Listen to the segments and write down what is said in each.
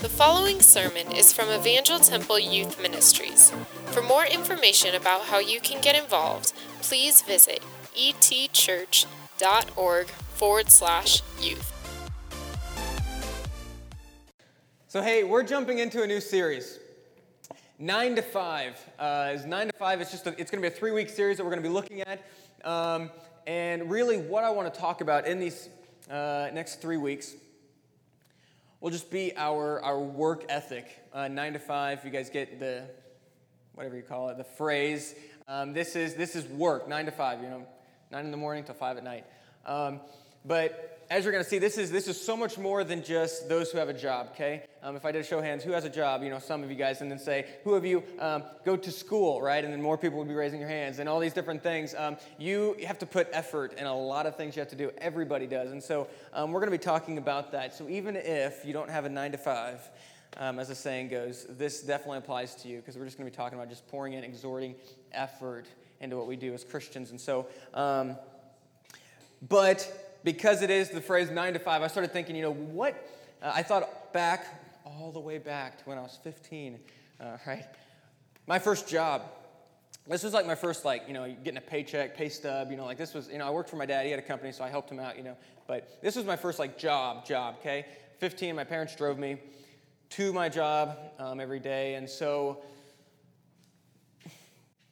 The following sermon is from Evangel Temple Youth Ministries. For more information about how you can get involved, please visit etchurch.org forward slash youth. So, hey, we're jumping into a new series. Nine to five uh, is nine to five. It's just a, it's going to be a three week series that we're going to be looking at, um, and really what I want to talk about in these uh, next three weeks will just be our our work ethic. Uh, nine to five. You guys get the whatever you call it, the phrase. Um, this is this is work. Nine to five. You know, nine in the morning till five at night. Um, but as you're going to see, this is, this is so much more than just those who have a job, okay? Um, if I did a show hands, who has a job? You know, some of you guys, and then say, who of you um, go to school, right? And then more people would be raising your hands, and all these different things. Um, you have to put effort in a lot of things you have to do. Everybody does. And so um, we're going to be talking about that. So even if you don't have a nine to five, um, as the saying goes, this definitely applies to you because we're just going to be talking about just pouring in, exhorting effort into what we do as Christians. And so, um, but because it is the phrase nine to five, I started thinking, you know, what? Uh, I thought back, all the way back to when I was 15, uh, right? My first job. This was like my first, like, you know, getting a paycheck, pay stub, you know, like this was, you know, I worked for my dad. He had a company, so I helped him out, you know. But this was my first, like, job, job, okay? 15, my parents drove me to my job um, every day. And so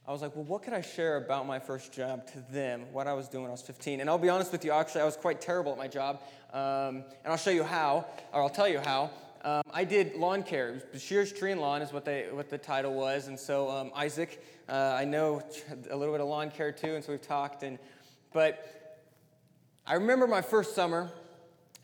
I was like, well, what could I share about my first job to them, what I was doing when I was 15? And I'll be honest with you, actually, I was quite terrible at my job. Um, and I'll show you how, or I'll tell you how. Um, I did lawn care. Shears Tree and Lawn is what, they, what the title was. And so, um, Isaac, uh, I know a little bit of lawn care too, and so we've talked. And, but I remember my first summer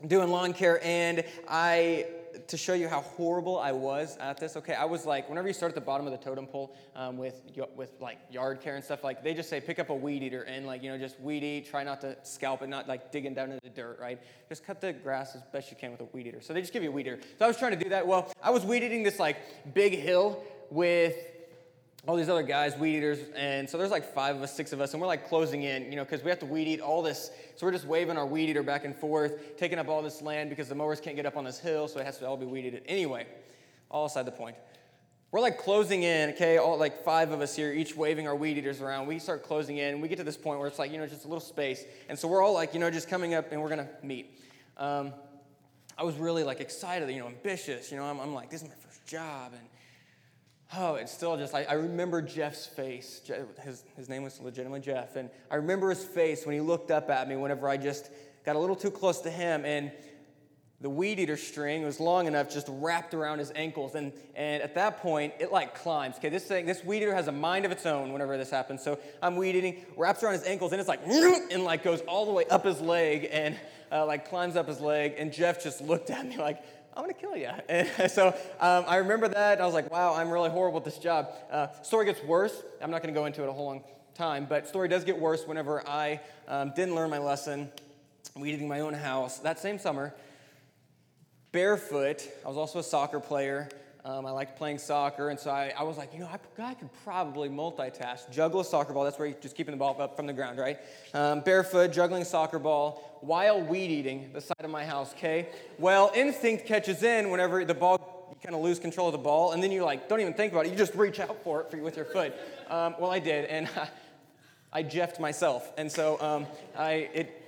doing lawn care, and I to show you how horrible I was at this, okay, I was like, whenever you start at the bottom of the totem pole um, with, with like yard care and stuff, like they just say pick up a weed eater and like, you know, just weed eat, try not to scalp it, not like digging down into the dirt, right? Just cut the grass as best you can with a weed eater. So they just give you a weed eater. So I was trying to do that. Well, I was weed eating this like big hill with all these other guys, weed eaters, and so there's like five of us, six of us, and we're like closing in, you know, because we have to weed eat all this. So we're just waving our weed eater back and forth, taking up all this land because the mowers can't get up on this hill, so it has to all be weeded. Anyway, all aside the point. We're like closing in, okay, all like five of us here, each waving our weed eaters around. We start closing in, we get to this point where it's like, you know, just a little space. And so we're all like, you know, just coming up and we're gonna meet. Um, I was really like excited, you know, ambitious, you know, I'm, I'm like, this is my first job, and oh, it's still just, I, I remember Jeff's face. his, his name was legitimately Jeff. And I remember his face when he looked up at me whenever I just got a little too close to him. And the weed eater string was long enough, just wrapped around his ankles. And, and at that point, it like climbs. Okay, this thing, this weed eater has a mind of its own whenever this happens. So I'm weed eating, wraps around his ankles, and it's like, and like goes all the way up his leg and uh, like climbs up his leg. And Jeff just looked at me like, I'm gonna kill you. And so um, I remember that. I was like, wow, I'm really horrible at this job. Uh, story gets worse. I'm not gonna go into it a whole long time, but story does get worse whenever I um, didn't learn my lesson, weeding my own house. That same summer, barefoot, I was also a soccer player. Um, I liked playing soccer, and so I, I was like, you know, I, I, could probably multitask. Juggle a soccer ball, that's where you're just keeping the ball up from the ground, right? Um, barefoot, juggling soccer ball, while weed eating the side of my house, okay? Well, instinct catches in whenever the ball, you kind of lose control of the ball, and then you like, don't even think about it, you just reach out for it for, with your foot. Um, well, I did, and I jeffed myself, and so um, I, it,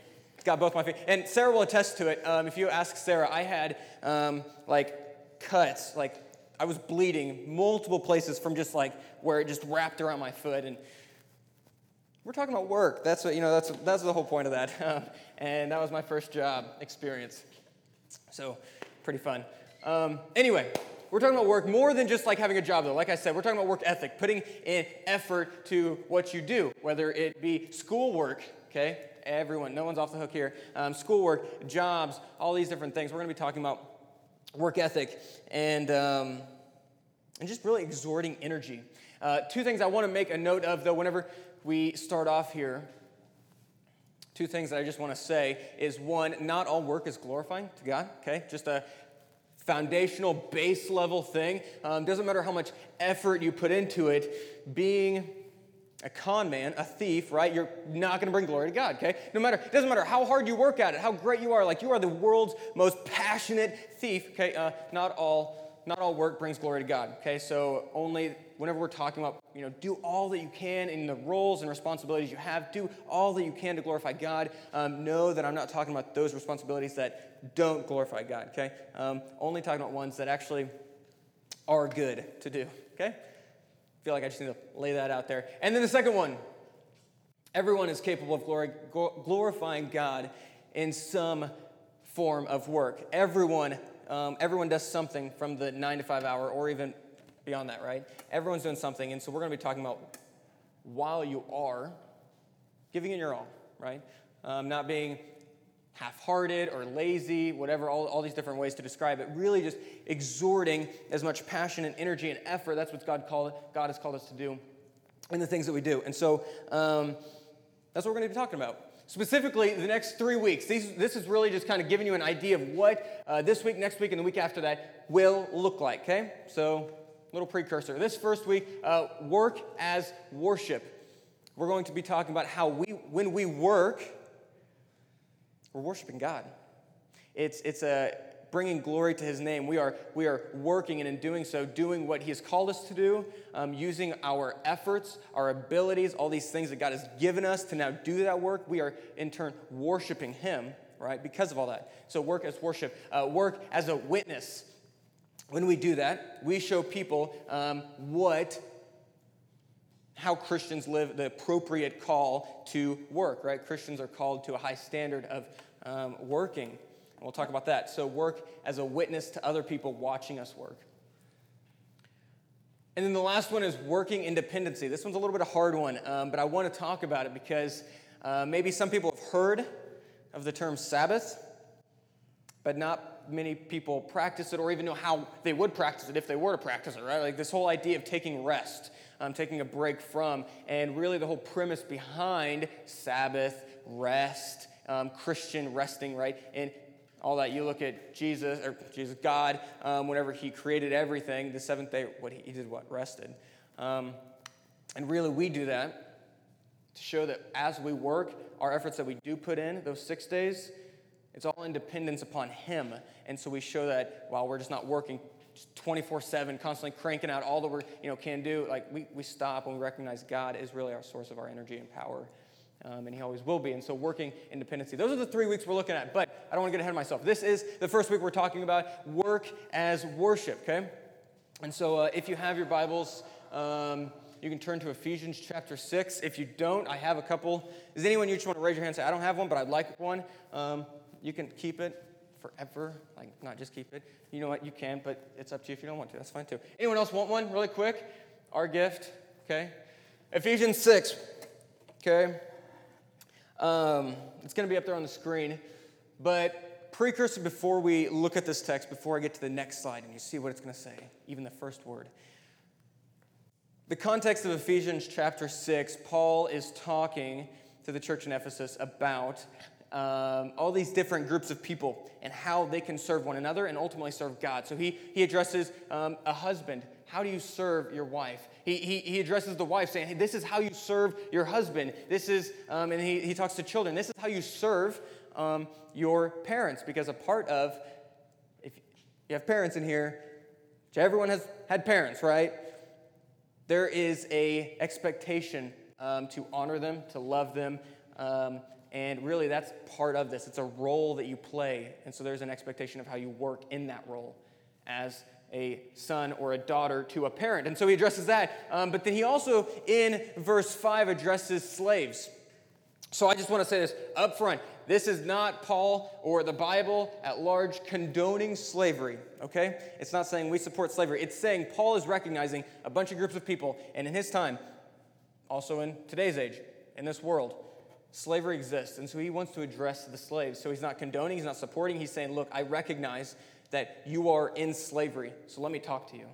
got both my feet. And Sarah will attest to it. Um, if you ask Sarah, I had um, like cuts, like I was bleeding multiple places from just like where it just wrapped around my foot. And we're talking about work. That's what, you know, that's, that's the whole point of that. and that was my first job experience. So, pretty fun. Um, anyway, we're talking about work more than just like having a job, though. Like I said, we're talking about work ethic, putting in effort to what you do, whether it be schoolwork, okay? Everyone, no one's off the hook here. Um, schoolwork, jobs, all these different things. We're going to be talking about work ethic, and, um, and just really exhorting energy. Uh, two things I want to make a note of, though, whenever we start off here. Two things that I just want to say is one, not all work is glorifying to God, okay? Just a foundational, base level thing. Um, doesn't matter how much effort you put into it, being a con man, a thief, right? You're not going to bring glory to God, okay? No matter, it doesn't matter how hard you work at it, how great you are, like you are the world's most passionate thief, okay? Uh, not all not all work brings glory to God. Okay, so only whenever we're talking about, you know, do all that you can in the roles and responsibilities you have, do all that you can to glorify God. Um, know that I'm not talking about those responsibilities that don't glorify God. Okay, um, only talking about ones that actually are good to do. Okay, feel like I just need to lay that out there. And then the second one, everyone is capable of glory, glorifying God in some form of work. Everyone um, everyone does something from the nine to five hour or even beyond that, right? Everyone's doing something. And so we're going to be talking about while you are giving in your all, right? Um, not being half hearted or lazy, whatever, all, all these different ways to describe it. Really just exhorting as much passion and energy and effort. That's what God, called, God has called us to do in the things that we do. And so um, that's what we're going to be talking about. Specifically, the next three weeks. These, this is really just kind of giving you an idea of what uh, this week, next week, and the week after that will look like, okay? So, little precursor. This first week, uh, work as worship. We're going to be talking about how we, when we work, we're worshiping God. It's, it's a bringing glory to his name. We are, we are working, and in doing so, doing what he has called us to do, um, using our efforts, our abilities, all these things that God has given us to now do that work. We are, in turn, worshiping him, right, because of all that. So, work as worship, uh, work as a witness. When we do that, we show people um, what how Christians live the appropriate call to work, right? Christians are called to a high standard of um, working. We'll talk about that. So, work as a witness to other people watching us work. And then the last one is working independency. This one's a little bit of a hard one, um, but I want to talk about it because uh, maybe some people have heard of the term Sabbath, but not many people practice it or even know how they would practice it if they were to practice it, right? Like this whole idea of taking rest, um, taking a break from, and really the whole premise behind Sabbath, rest, um, Christian resting, right? And all that. You look at Jesus, or Jesus, God, um, whenever He created everything, the seventh day, what He, did what? Rested. Um, and really, we do that to show that as we work, our efforts that we do put in, those six days, it's all in dependence upon Him. And so we show that while we're just not working 24 7, constantly cranking out all that we you know, can do, like we, we stop and we recognize God is really our source of our energy and power um, and he always will be. And so, working independency. Those are the three weeks we're looking at, but I don't want to get ahead of myself. This is the first week we're talking about work as worship, okay? And so, uh, if you have your Bibles, um, you can turn to Ephesians chapter 6. If you don't, I have a couple. Is anyone you just want to raise your hand and say, I don't have one, but I'd like one? Um, you can keep it forever. Like, not just keep it. You know what? You can, but it's up to you if you don't want to. That's fine too. Anyone else want one really quick? Our gift, okay? Ephesians 6, okay? Um, it's going to be up there on the screen. But precursor before we look at this text, before I get to the next slide and you see what it's going to say, even the first word. The context of Ephesians chapter 6, Paul is talking to the church in Ephesus about um, all these different groups of people and how they can serve one another and ultimately serve God. So he, he addresses um, a husband. How do you serve your wife? He, he, he addresses the wife saying, hey, This is how you serve your husband. This is, um, and he, he talks to children, this is how you serve um, your parents. Because a part of, if you have parents in here, everyone has had parents, right? There is a expectation um, to honor them, to love them, um, and really, that's part of this. It's a role that you play. And so there's an expectation of how you work in that role as a son or a daughter to a parent. And so he addresses that. Um, but then he also, in verse 5, addresses slaves. So I just want to say this up front. This is not Paul or the Bible at large condoning slavery, okay? It's not saying we support slavery. It's saying Paul is recognizing a bunch of groups of people, and in his time, also in today's age, in this world, slavery exists. And so he wants to address the slaves. So he's not condoning, he's not supporting. He's saying, look, I recognize that you are in slavery. So let me talk to you.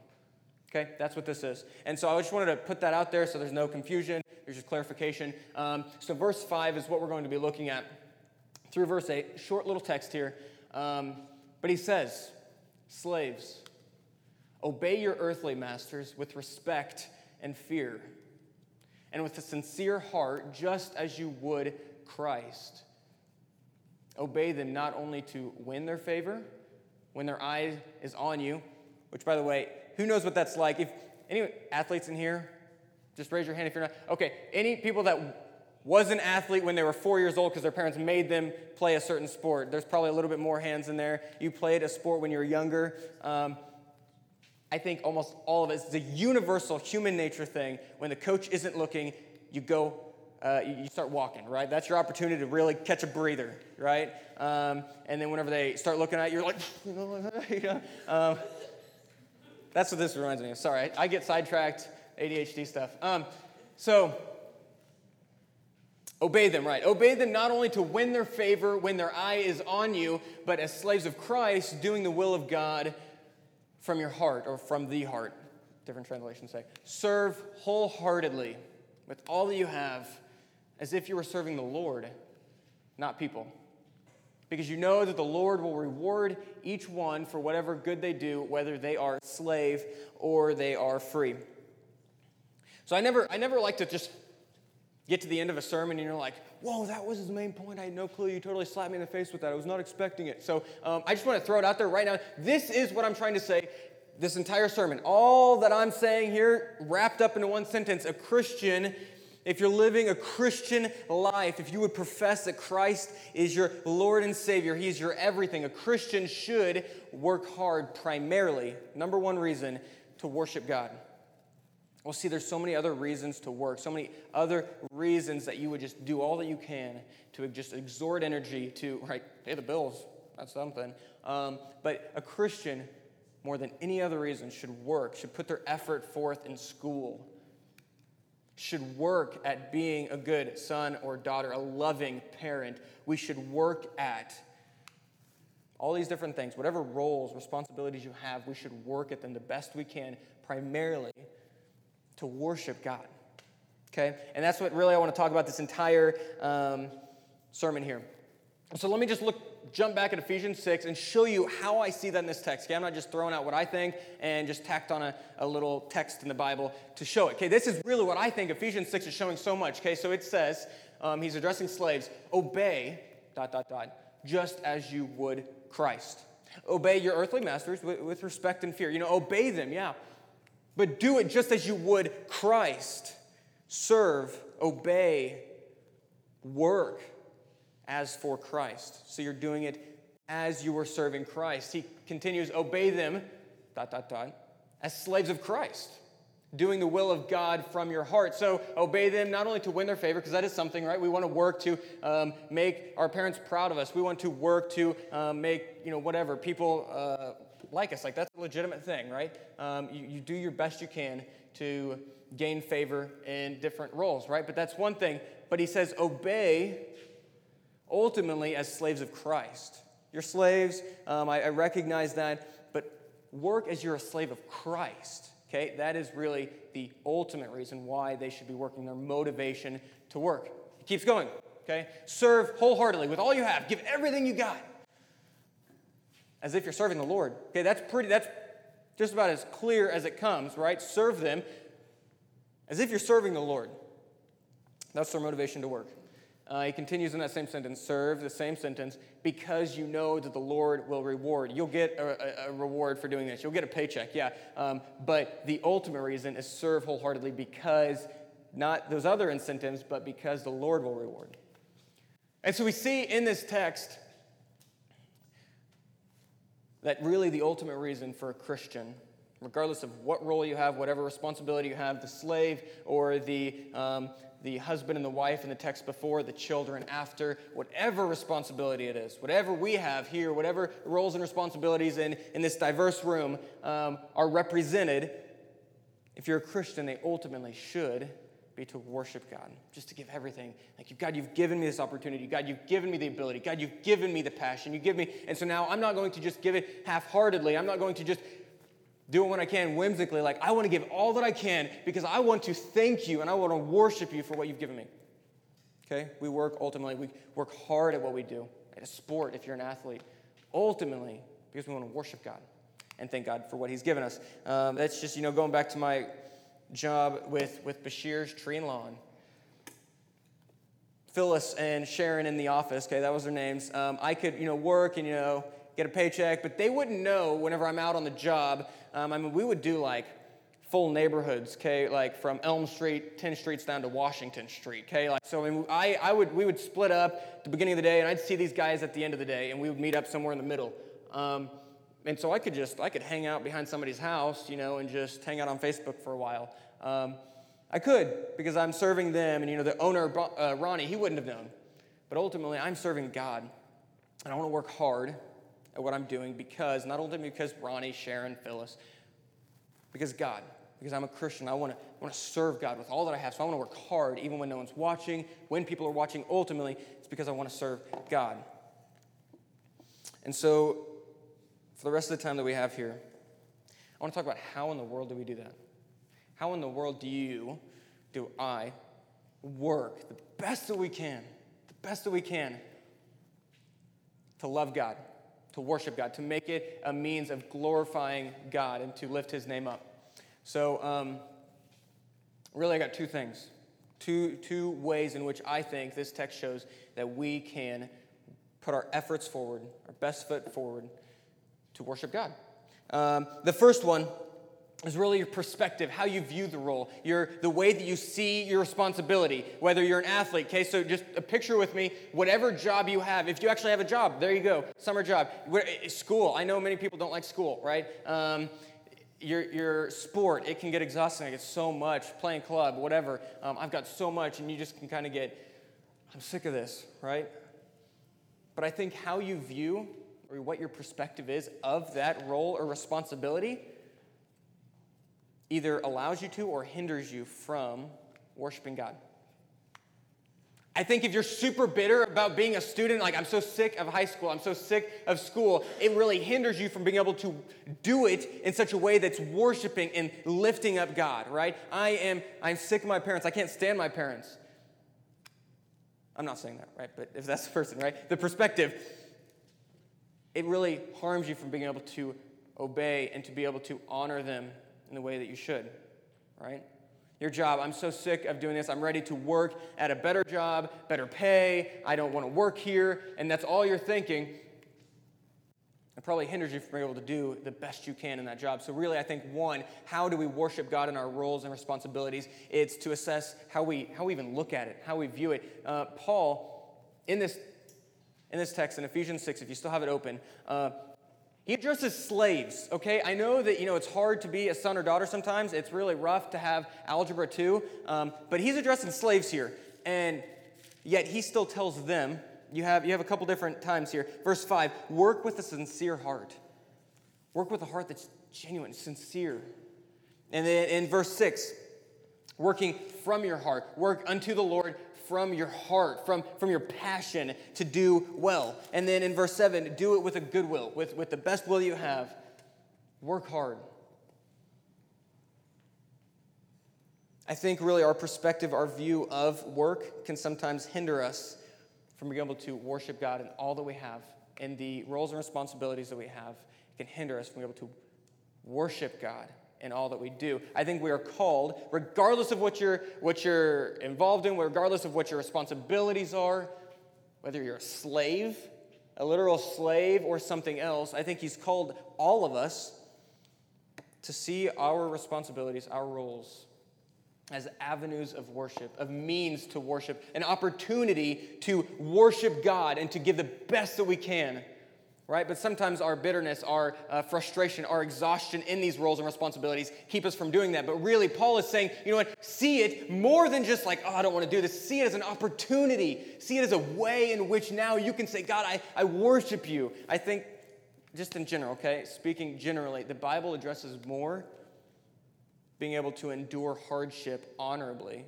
Okay, that's what this is. And so I just wanted to put that out there so there's no confusion, there's just clarification. Um, so, verse 5 is what we're going to be looking at through verse 8. Short little text here. Um, but he says, Slaves, obey your earthly masters with respect and fear and with a sincere heart, just as you would Christ. Obey them not only to win their favor when their eye is on you, which, by the way, who knows what that's like? If any athletes in here, just raise your hand if you're not. Okay, any people that was an athlete when they were four years old because their parents made them play a certain sport. There's probably a little bit more hands in there. You played a sport when you were younger. Um, I think almost all of us, it is a universal human nature thing. When the coach isn't looking, you go, uh, you, start walking, right? That's your opportunity to really catch a breather, right? Um, and then whenever they start looking at you, you're like, you know, um, that's what this reminds me of. Sorry, I, I get sidetracked, ADHD stuff. Um, so, Obey them, right? Obey them not only to win their favor when their eye is on you, but as slaves of Christ, doing the will of God from your heart or from the heart. Different translations say. Serve wholeheartedly with all that you have as if you were serving the Lord, not people. Because you know that the Lord will reward each one for whatever good they do, whether they are slave or they are free. So I never, I never like to just get to the end of a sermon and you're like, whoa, that was his main point. I had no clue. You totally slapped me in the face with that. I was not expecting it. So um, I just want to throw it out there right now. This is what I'm trying to say this entire sermon. All that I'm saying here, wrapped up into one sentence a Christian. If you're living a Christian life, if you would profess that Christ is your Lord and Savior, He's your everything, a Christian should work hard primarily, number one reason, to worship God. Well, see, there's so many other reasons to work, so many other reasons that you would just do all that you can to just exhort energy to, right, pay the bills. That's something. Um, but a Christian, more than any other reason, should work, should put their effort forth in school, should work at being a good son or daughter, a loving parent. We should work at all these different things, whatever roles, responsibilities you have, we should work at them the best we can, primarily to worship God. Okay? And that's what really I want to talk about this entire um, sermon here. So let me just look, jump back at Ephesians 6 and show you how I see that in this text. Okay, I'm not just throwing out what I think and just tacked on a, a little text in the Bible to show it. Okay, this is really what I think Ephesians 6 is showing so much. Okay, so it says, um, he's addressing slaves, obey, dot, dot, dot, just as you would Christ. Obey your earthly masters with, with respect and fear. You know, obey them, yeah. But do it just as you would Christ. Serve, obey, work as for Christ. So you're doing it as you were serving Christ. He continues, obey them, dot, dot, dot, as slaves of Christ, doing the will of God from your heart. So obey them not only to win their favor, because that is something, right? We want to work to um, make our parents proud of us. We want to work to um, make, you know, whatever, people. Uh, like us. Like, that's a legitimate thing, right? Um, you, you do your best you can to gain favor in different roles, right? But that's one thing. But he says, obey ultimately as slaves of Christ. You're slaves, um, I, I recognize that, but work as you're a slave of Christ. Okay, that is really the ultimate reason why they should be working, their motivation to work. It keeps going. Okay, serve wholeheartedly with all you have, give everything you got as if you're serving the Lord. Okay, that's pretty, that's just about as clear as it comes, right? Serve them as if you're serving the Lord. That's their motivation to work. Uh, he continues in that same sentence serve, the same sentence, because you know that the Lord will reward. You'll get a, a, a reward for doing this. You'll get a paycheck, yeah. Um, but the ultimate reason is serve wholeheartedly because not those other incentives, but because the Lord will reward. And so we see in this text that really the ultimate reason for a Christian, regardless of what role you have, whatever responsibility you have, the slave or the, um, the husband and the wife in the text before, the children after, whatever responsibility it is, whatever we have here, whatever roles and responsibilities in, in this diverse room um, are represented, if you're a Christian, they ultimately should be to worship God, just to give everything. Like, God, you've given me this opportunity. God, you've given me the ability. God, you've given me the passion. You give me, and so now I'm not going to just give it half heartedly. I'm not going to just do it when I can whimsically. Like, I want to give all that I can because I want to thank you and I want to worship you for what you've given me. Okay? We work ultimately, we work hard at what we do. At a sport, if you're an athlete, ultimately, because we want to worship God and thank God for what He's given us. Um, that's just, you know, going back to my job with, with Shears Tree and Lawn. Phyllis and Sharon in the office, okay, that was their names. Um, I could, you know, work and, you know, get a paycheck, but they wouldn't know whenever I'm out on the job. Um, I mean, we would do like full neighborhoods, okay, like from Elm Street, 10 streets down to Washington Street, okay? Like, so I, mean, I, I would, we would split up at the beginning of the day, and I'd see these guys at the end of the day, and we would meet up somewhere in the middle. Um, and so I could just, I could hang out behind somebody's house, you know, and just hang out on Facebook for a while. Um, I could, because I'm serving them, and, you know, the owner, uh, Ronnie, he wouldn't have known. But ultimately, I'm serving God, and I want to work hard at what I'm doing because, not only because Ronnie, Sharon, Phyllis, because God because I'm a Christian. I want to want to serve God with all that I have. So I want to work hard even when no one's watching, when people are watching. Ultimately, it's because I want to serve God. And so, for the rest of the time that we have here, I want to talk about how in the world do we do that? How in the world do you, do I, work the best that we can, the best that we can to love God, to worship God, to make it a means of glorifying God and to lift His name up? So, um, really, I got two things. Two, two ways in which I think this text shows that we can put our efforts forward, our best foot forward to worship God. Um, the first one is really your perspective, how you view the role, your, the way that you see your responsibility, whether you're an athlete. Okay, so just a picture with me, whatever job you have, if you actually have a job, there you go, summer job. School, I know many people don't like school, right? Um, your, your sport, it can get exhausting. I get so much, playing club, whatever. Um, I've got so much, and you just can kind of get, I'm sick of this, right? But I think how you view or what your perspective is of that role or responsibility either allows you to or hinders you from worshiping God. I think if you're super bitter about being a student, like I'm so sick of high school, I'm so sick of school, it really hinders you from being able to do it in such a way that's worshiping and lifting up God, right? I am I'm sick of my parents. I can't stand my parents. I'm not saying that, right? But if that's the person, right? The perspective, it really harms you from being able to obey and to be able to honor them in the way that you should, right? your job. I'm so sick of doing this. I'm ready to work at a better job, better pay. I don't want to work here. And that's all you're thinking. It probably hinders you from being able to do the best you can in that job. So, really, I think one, how do we worship God in our roles and responsibilities? It's to assess how we, how we even look at it, how we view it. Uh, Paul, in this, in this text in Ephesians 6, if you still have it open, uh, he addresses slaves, okay? I know that, you know, it's hard to be a son or daughter sometimes. It's really rough to have algebra too. Um, but he's addressing slaves here. And yet he still tells them, you have, you have a couple different times here. Verse 5 work with a sincere heart. Work with a heart that's genuine, sincere. And then in verse 6, working from your heart. Work unto the Lord from your heart, from, from your passion to do well. And then in verse 7, do it with a good will, with, with the best will you have. Work hard. I think really our perspective, our view of work can sometimes hinder us from being able to worship God in all that we have and the roles and responsibilities that we have. It can hinder us from being able to worship God in all that we do. I think we are called, regardless of what you're, what you're involved in, regardless of what your responsibilities are, whether you're a slave, a literal slave, or something else, I think He's called all of us to see our responsibilities, our roles, as avenues of worship, of means to worship, an opportunity to worship God and to give the best that we can right? But sometimes our bitterness, our uh, frustration, our exhaustion in these roles and responsibilities keep us from doing that. But really, Paul is saying, you know what? See it more than just like, oh, I don't want to do this. See it as an opportunity. See it as a way in which now you can say, God, I, I worship you. I think, just in general, okay, speaking generally, the Bible addresses more being able to endure hardship honorably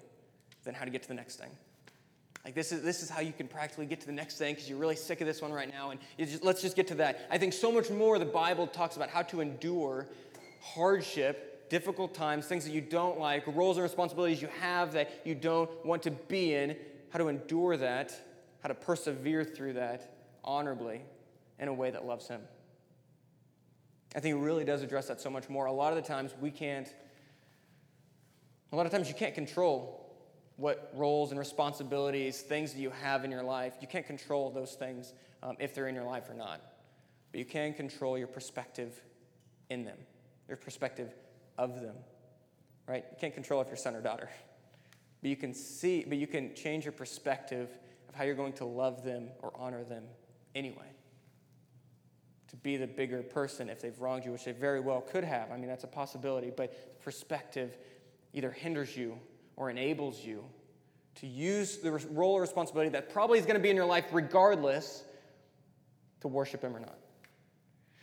than how to get to the next thing. Like, this is, this is how you can practically get to the next thing because you're really sick of this one right now. And just, let's just get to that. I think so much more the Bible talks about how to endure hardship, difficult times, things that you don't like, roles and responsibilities you have that you don't want to be in, how to endure that, how to persevere through that honorably in a way that loves Him. I think it really does address that so much more. A lot of the times we can't, a lot of times you can't control what roles and responsibilities, things that you have in your life. You can't control those things um, if they're in your life or not. but you can control your perspective in them, your perspective of them. Right? You can't control if you're son or daughter. But you can see, but you can change your perspective of how you're going to love them or honor them anyway. To be the bigger person if they've wronged you, which they very well could have. I mean, that's a possibility, but perspective either hinders you or enables you to use the role or responsibility that probably is going to be in your life regardless to worship Him or not.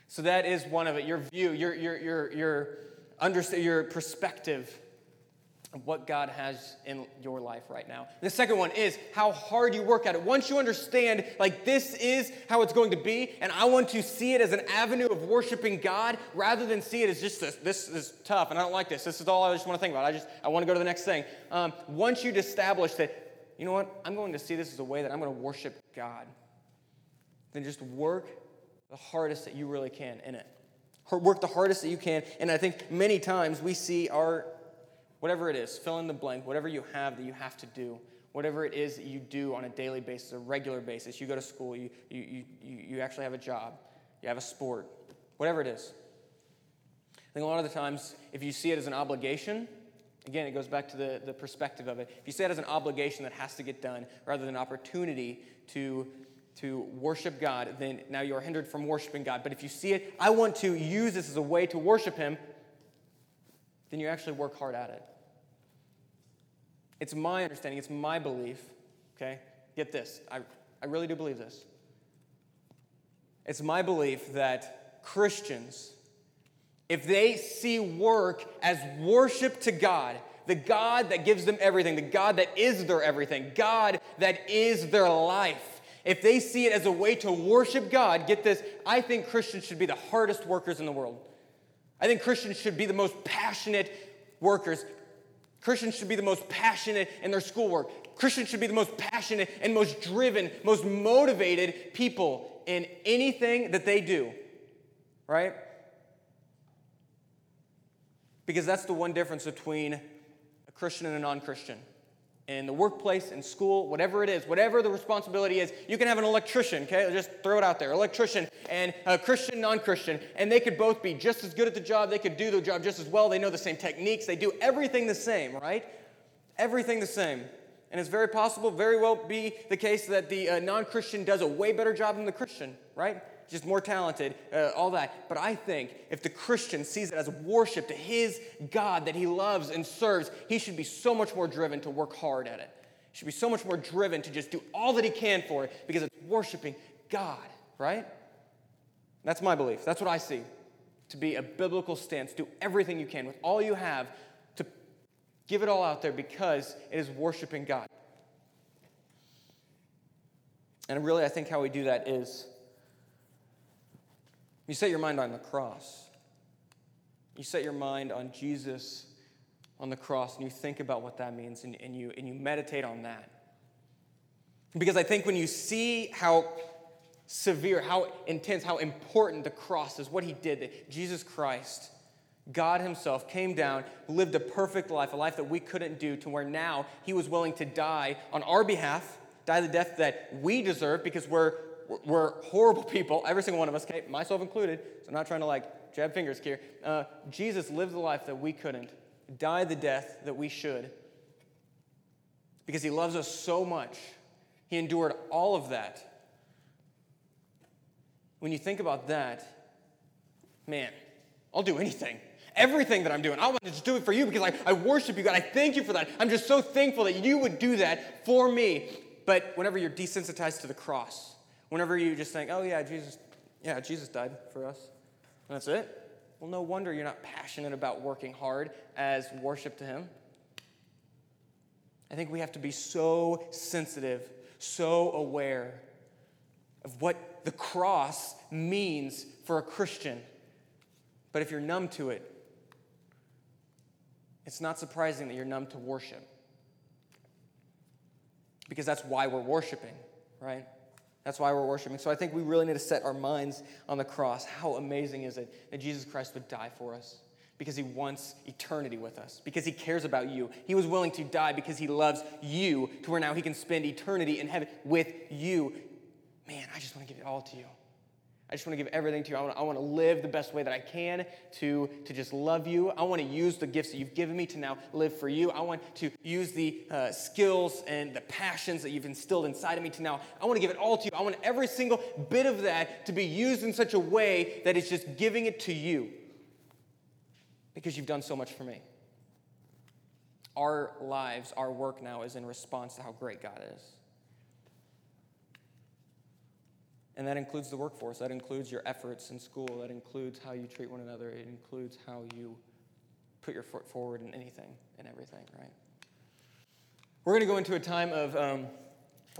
So that is one of it. Your view, your, your, your, your, understand, your perspective what God has in your life right now. The second one is how hard you work at it. Once you understand, like, this is how it's going to be, and I want to see it as an avenue of worshiping God rather than see it as just this, this is tough, and I don't like this. This is all I just want to think about. I just, I want to go to the next thing. Um, once you establish that, you know what, I'm going to see this as a way that I'm going to worship God, then just work the hardest that you really can in it. Work the hardest that you can. And I think many times we see our Whatever it is, fill in the blank, whatever you have that you have to do, whatever it is that you do on a daily basis, a regular basis. You go to school, you, you, you, you actually have a job, you have a sport, whatever it is. I think a lot of the times, if you see it as an obligation, again, it goes back to the, the perspective of it. If you see it as an obligation that has to get done rather than an opportunity to, to worship God, then now you are hindered from worshiping God. But if you see it, I want to use this as a way to worship Him, then you actually work hard at it. It's my understanding, it's my belief, okay? Get this, I, I really do believe this. It's my belief that Christians, if they see work as worship to God, the God that gives them everything, the God that is their everything, God that is their life, if they see it as a way to worship God, get this, I think Christians should be the hardest workers in the world. I think Christians should be the most passionate workers. Christians should be the most passionate in their schoolwork. Christians should be the most passionate and most driven, most motivated people in anything that they do, right? Because that's the one difference between a Christian and a non Christian in the workplace, in school, whatever it is, whatever the responsibility is, you can have an electrician, okay? Just throw it out there. Electrician and a Christian, non Christian, and they could both be just as good at the job. They could do the job just as well. They know the same techniques. They do everything the same, right? Everything the same. And it's very possible, very well be the case that the uh, non Christian does a way better job than the Christian, right? Just more talented, uh, all that. But I think if the Christian sees it as worship to his God that he loves and serves, he should be so much more driven to work hard at it. He should be so much more driven to just do all that he can for it because it's worshiping God, right? That's my belief. That's what I see to be a biblical stance. Do everything you can with all you have to give it all out there because it is worshiping God. And really, I think how we do that is you set your mind on the cross. You set your mind on Jesus on the cross and you think about what that means and, and, you, and you meditate on that. Because I think when you see how severe, how intense, how important the cross is, what he did, that Jesus Christ, God Himself, came down, lived a perfect life, a life that we couldn't do, to where now He was willing to die on our behalf, die the death that we deserve because we're we're horrible people, every single one of us, okay, myself included, so I'm not trying to like jab fingers here. Uh, Jesus lived the life that we couldn't, died the death that we should, because he loves us so much. He endured all of that. When you think about that, man, I'll do anything. Everything that I'm doing, I want to just do it for you because I, I worship you, God. I thank you for that. I'm just so thankful that you would do that for me. But whenever you're desensitized to the cross, Whenever you just think, oh, yeah, Jesus, yeah, Jesus died for us, and that's it, well, no wonder you're not passionate about working hard as worship to Him. I think we have to be so sensitive, so aware of what the cross means for a Christian. But if you're numb to it, it's not surprising that you're numb to worship. Because that's why we're worshiping, right? That's why we're worshiping. So I think we really need to set our minds on the cross. How amazing is it that Jesus Christ would die for us? Because he wants eternity with us, because he cares about you. He was willing to die because he loves you to where now he can spend eternity in heaven with you. Man, I just want to give it all to you. I just want to give everything to you. I want, I want to live the best way that I can to, to just love you. I want to use the gifts that you've given me to now live for you. I want to use the uh, skills and the passions that you've instilled inside of me to now. I want to give it all to you. I want every single bit of that to be used in such a way that it's just giving it to you because you've done so much for me. Our lives, our work now is in response to how great God is. And that includes the workforce. That includes your efforts in school. That includes how you treat one another. It includes how you put your foot forward in anything and everything, right? We're going to go into a time of, um,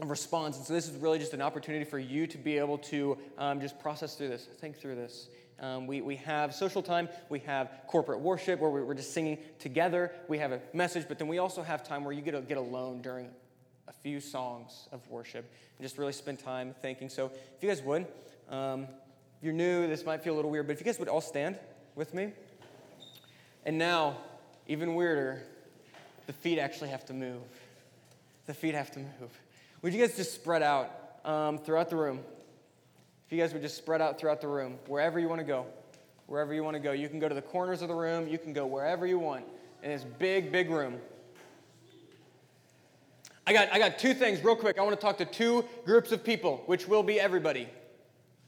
of response. And so this is really just an opportunity for you to be able to um, just process through this, think through this. Um, we, we have social time, we have corporate worship where we're just singing together, we have a message, but then we also have time where you get to get alone during a few songs of worship and just really spend time thinking. So, if you guys would, um, if you're new, this might feel a little weird, but if you guys would all stand with me. And now, even weirder, the feet actually have to move. The feet have to move. Would you guys just spread out um, throughout the room? If you guys would just spread out throughout the room, wherever you want to go, wherever you want to go. You can go to the corners of the room, you can go wherever you want in this big, big room. I got, I got two things real quick. I want to talk to two groups of people, which will be everybody.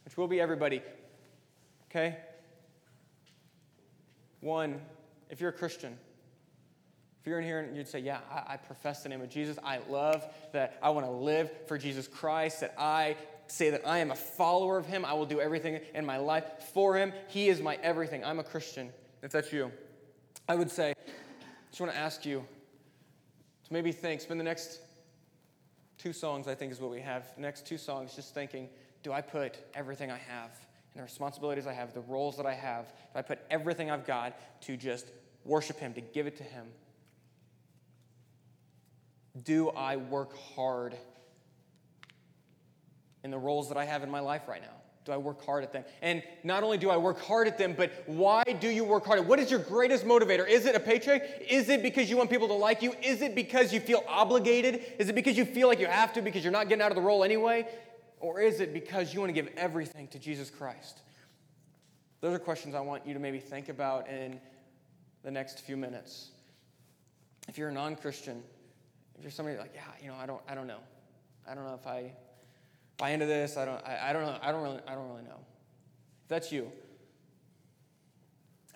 Which will be everybody. Okay? One, if you're a Christian, if you're in here and you'd say, Yeah, I, I profess the name of Jesus, I love that I want to live for Jesus Christ, that I say that I am a follower of Him, I will do everything in my life for Him. He is my everything. I'm a Christian. If that's you, I would say, I just want to ask you to maybe think, spend the next two songs, I think, is what we have. Next two songs, just thinking, do I put everything I have and the responsibilities I have, the roles that I have, do I put everything I've got to just worship Him, to give it to Him? Do I work hard in the roles that I have in my life right now? Do I work hard at them? And not only do I work hard at them, but why do you work hard? What is your greatest motivator? Is it a paycheck? Is it because you want people to like you? Is it because you feel obligated? Is it because you feel like you have to because you're not getting out of the role anyway? Or is it because you want to give everything to Jesus Christ? Those are questions I want you to maybe think about in the next few minutes. If you're a non Christian, if you're somebody like, yeah, you know, I don't, I don't know. I don't know if I buy into this. I don't, I, I don't know. I don't really, I don't really know. If that's you,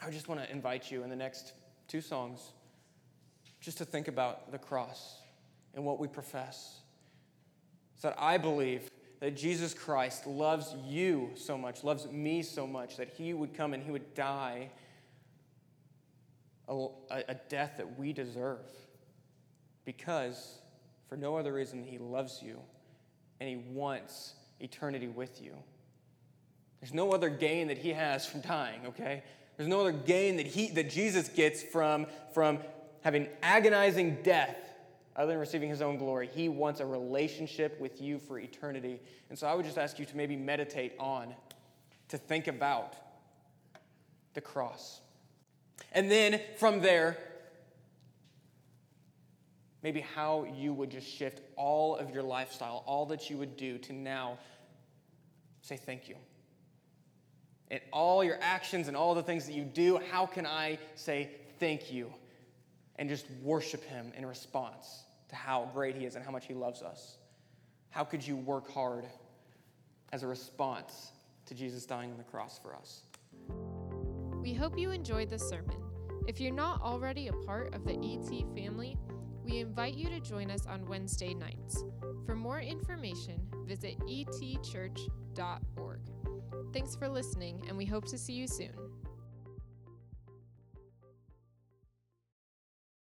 I just want to invite you in the next two songs just to think about the cross and what we profess. So that I believe that Jesus Christ loves you so much, loves me so much, that he would come and he would die a, a death that we deserve because for no other reason he loves you and He wants eternity with you. There's no other gain that He has from dying, okay? There's no other gain that, he, that Jesus gets from, from having agonizing death other than receiving His own glory. He wants a relationship with you for eternity. And so I would just ask you to maybe meditate on, to think about the cross. And then from there, maybe how you would just shift all of your lifestyle, all that you would do to now say thank you. And all your actions and all the things that you do, how can I say thank you and just worship Him in response to how great He is and how much He loves us? How could you work hard as a response to Jesus dying on the cross for us? We hope you enjoyed this sermon. If you're not already a part of the ET family, we invite you to join us on Wednesday nights. For more information, visit etchurch.org. Thanks for listening, and we hope to see you soon.